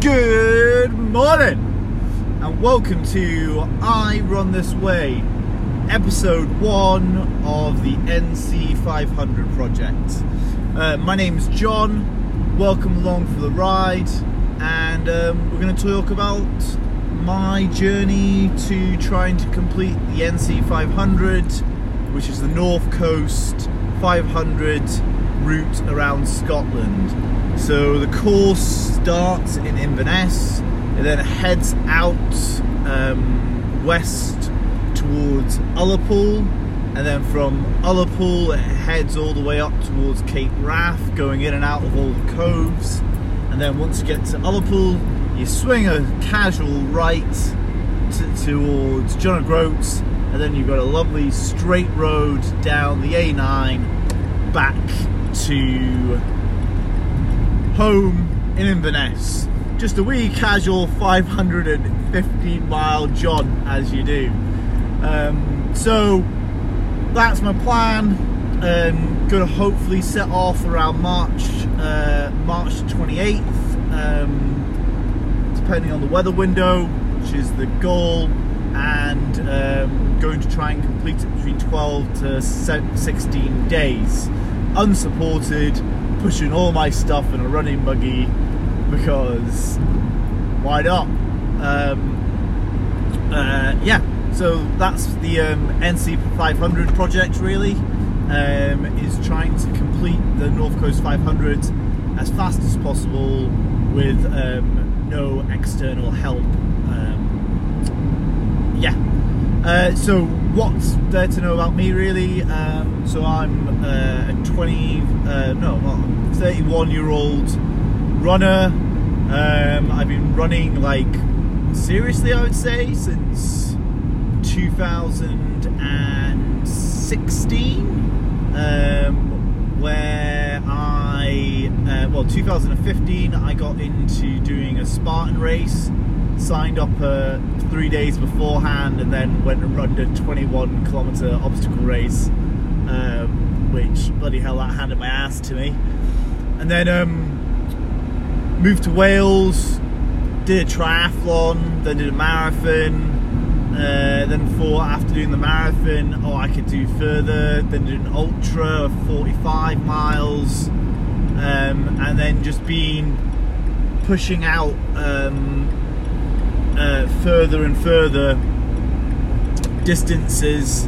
Good morning, and welcome to I Run This Way, episode one of the NC 500 project. Uh, my name's John. Welcome along for the ride, and um, we're going to talk about my journey to trying to complete the NC 500, which is the North Coast 500 route around Scotland. So the course starts in Inverness, it then heads out um, west towards Ullapool, and then from Ullapool it heads all the way up towards Cape Wrath, going in and out of all the coves. And then once you get to Ullapool, you swing a casual right t- towards John O'Groats, and then you've got a lovely straight road down the A9 back to home in Inverness. Just a wee casual 515 mile jaunt as you do. Um, so that's my plan. Um, gonna hopefully set off around March, uh, March 28th, um, depending on the weather window, which is the goal, and um, going to try and complete it between 12 to 16 days, unsupported, pushing all my stuff in a running buggy because why not? Um, uh, yeah, so that's the um, NC 500 project really. Um, is trying to complete the North Coast 500 as fast as possible with um, no external help. Uh, so what's there to know about me really? Um, so I'm uh, a 20, uh, no, well, 31 year old runner. Um, I've been running like seriously, I would say, since 2016, um, where I, uh, well, 2015, I got into doing a Spartan race. Signed up uh, three days beforehand, and then went and run a 21 kilometer obstacle race, um, which bloody hell that handed my ass to me. And then um, moved to Wales, did a triathlon, then did a marathon. Uh, then thought after doing the marathon, oh, I could do further. Then did an ultra of 45 miles, um, and then just been pushing out um, uh, further and further distances,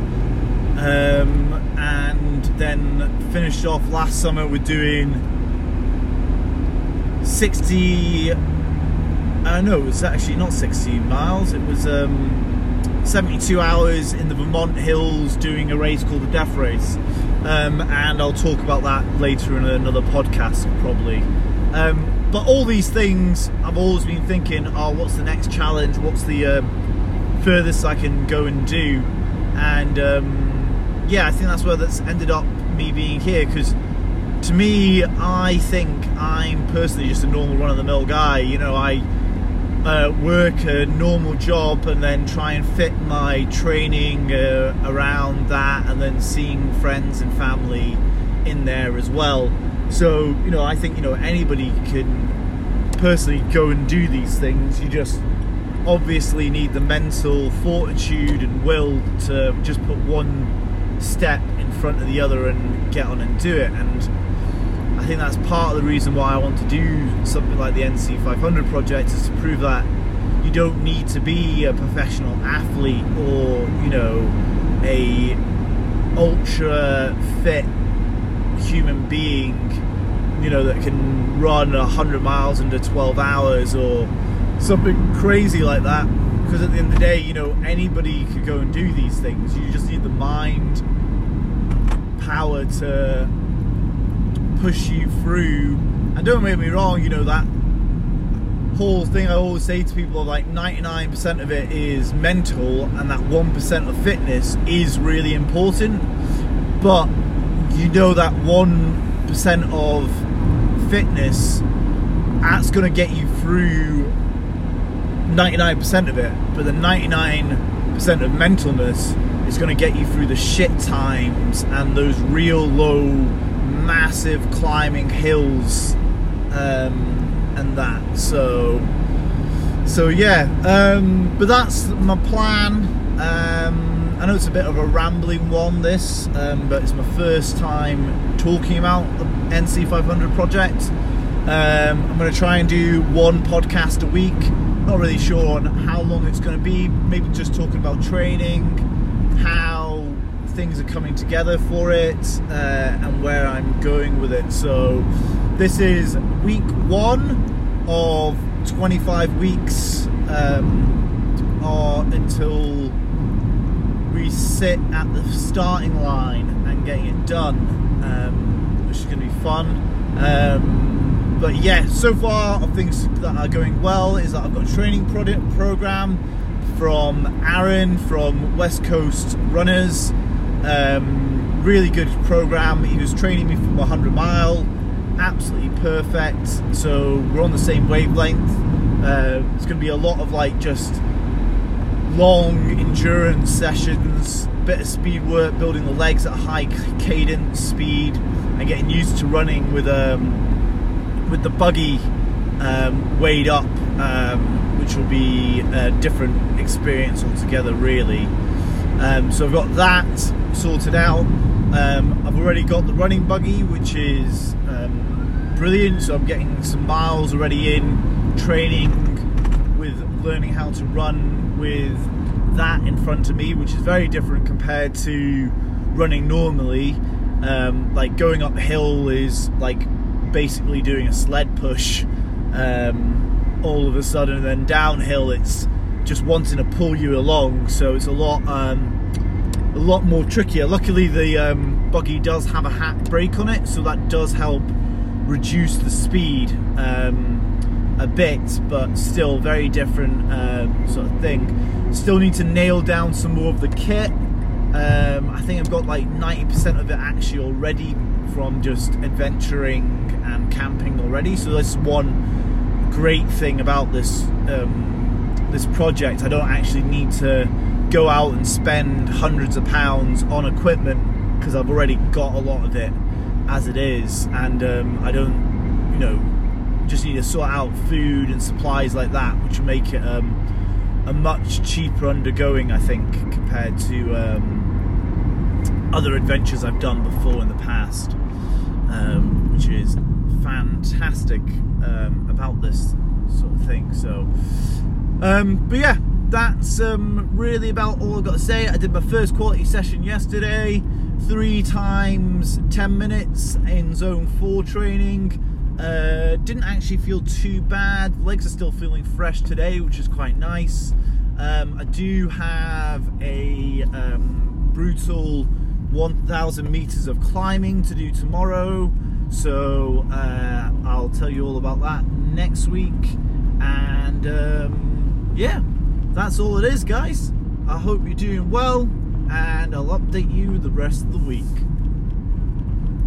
um, and then finished off last summer with doing 60 uh, no it was actually not 60 miles it was um, 72 hours in the Vermont hills doing a race called the Death Race um, and I'll talk about that later in another podcast probably. Um, but all these things I've always been thinking oh what's the next challenge what's the um, furthest I can go and do and um, yeah I think that's where that's ended up me being here because to me, I think I'm personally just a normal run of the mill guy. You know, I uh, work a normal job and then try and fit my training uh, around that and then seeing friends and family in there as well. So, you know, I think, you know, anybody can personally go and do these things. You just obviously need the mental fortitude and will to just put one step in front of the other and get on and do it. And I think that's part of the reason why I want to do something like the NC 500 project is to prove that you don't need to be a professional athlete or you know a ultra fit human being you know that can run 100 miles under 12 hours or something crazy like that because at the end of the day you know anybody could go and do these things you just need the mind power to push you through. And don't get me wrong, you know, that whole thing I always say to people like 99% of it is mental and that 1% of fitness is really important. But you know that 1% of fitness that's going to get you through 99% of it, but the 99% of mentalness is going to get you through the shit times and those real low massive climbing hills um, and and that. So, so yeah. Um, but that's my plan. Um, I know it's a bit of a rambling one, this, um, but it's my first time talking about the NC500 project. Um, I'm going to try and do one podcast a week. Not really sure on how long it's going to be. Maybe just talking about training, how things are coming together for it, uh, and where I'm going with it. So, this is week one of 25 weeks um, or until we sit at the starting line and getting it done, um, which is going to be fun. Um, but yeah, so far of things that are going well is that I've got a training product program from Aaron from West Coast Runners. Um, really good program. He was training me for 100 mile, absolutely perfect. So we're on the same wavelength. Uh, it's going to be a lot of like just long endurance sessions, bit of speed work, building the legs at a high cadence speed, and getting used to running with um, with the buggy um, weighed up, um, which will be a different experience altogether, really. Um, so I've got that sorted out. Um, I've already got the running buggy, which is um, brilliant. So I'm getting some miles already in, training learning how to run with that in front of me, which is very different compared to running normally. Um, like going uphill is like basically doing a sled push um, all of a sudden, and then downhill it's just wanting to pull you along. So it's a lot, um, a lot more trickier. Luckily, the um, buggy does have a hat brake on it, so that does help reduce the speed um, a bit, but still very different um, sort of thing. Still need to nail down some more of the kit. Um, I think I've got like 90% of it actually already from just adventuring and camping already. So that's one great thing about this um, this project. I don't actually need to go out and spend hundreds of pounds on equipment because I've already got a lot of it as it is, and um, I don't, you know, just need to sort out food and supplies like that, which will make it um, a much cheaper undergoing, I think, compared to um, other adventures I've done before in the past um, which is fantastic um, about this sort of thing. So, um, but yeah, that's um, really about all I've got to say. I did my first quality session yesterday, three times 10 minutes in zone four training. Uh, didn't actually feel too bad. Legs are still feeling fresh today, which is quite nice. Um, I do have a um, brutal 1,000 meters of climbing to do tomorrow. So uh, I'll tell you all about that next week. And um, yeah, that's all it is, guys. I hope you're doing well, and I'll update you the rest of the week.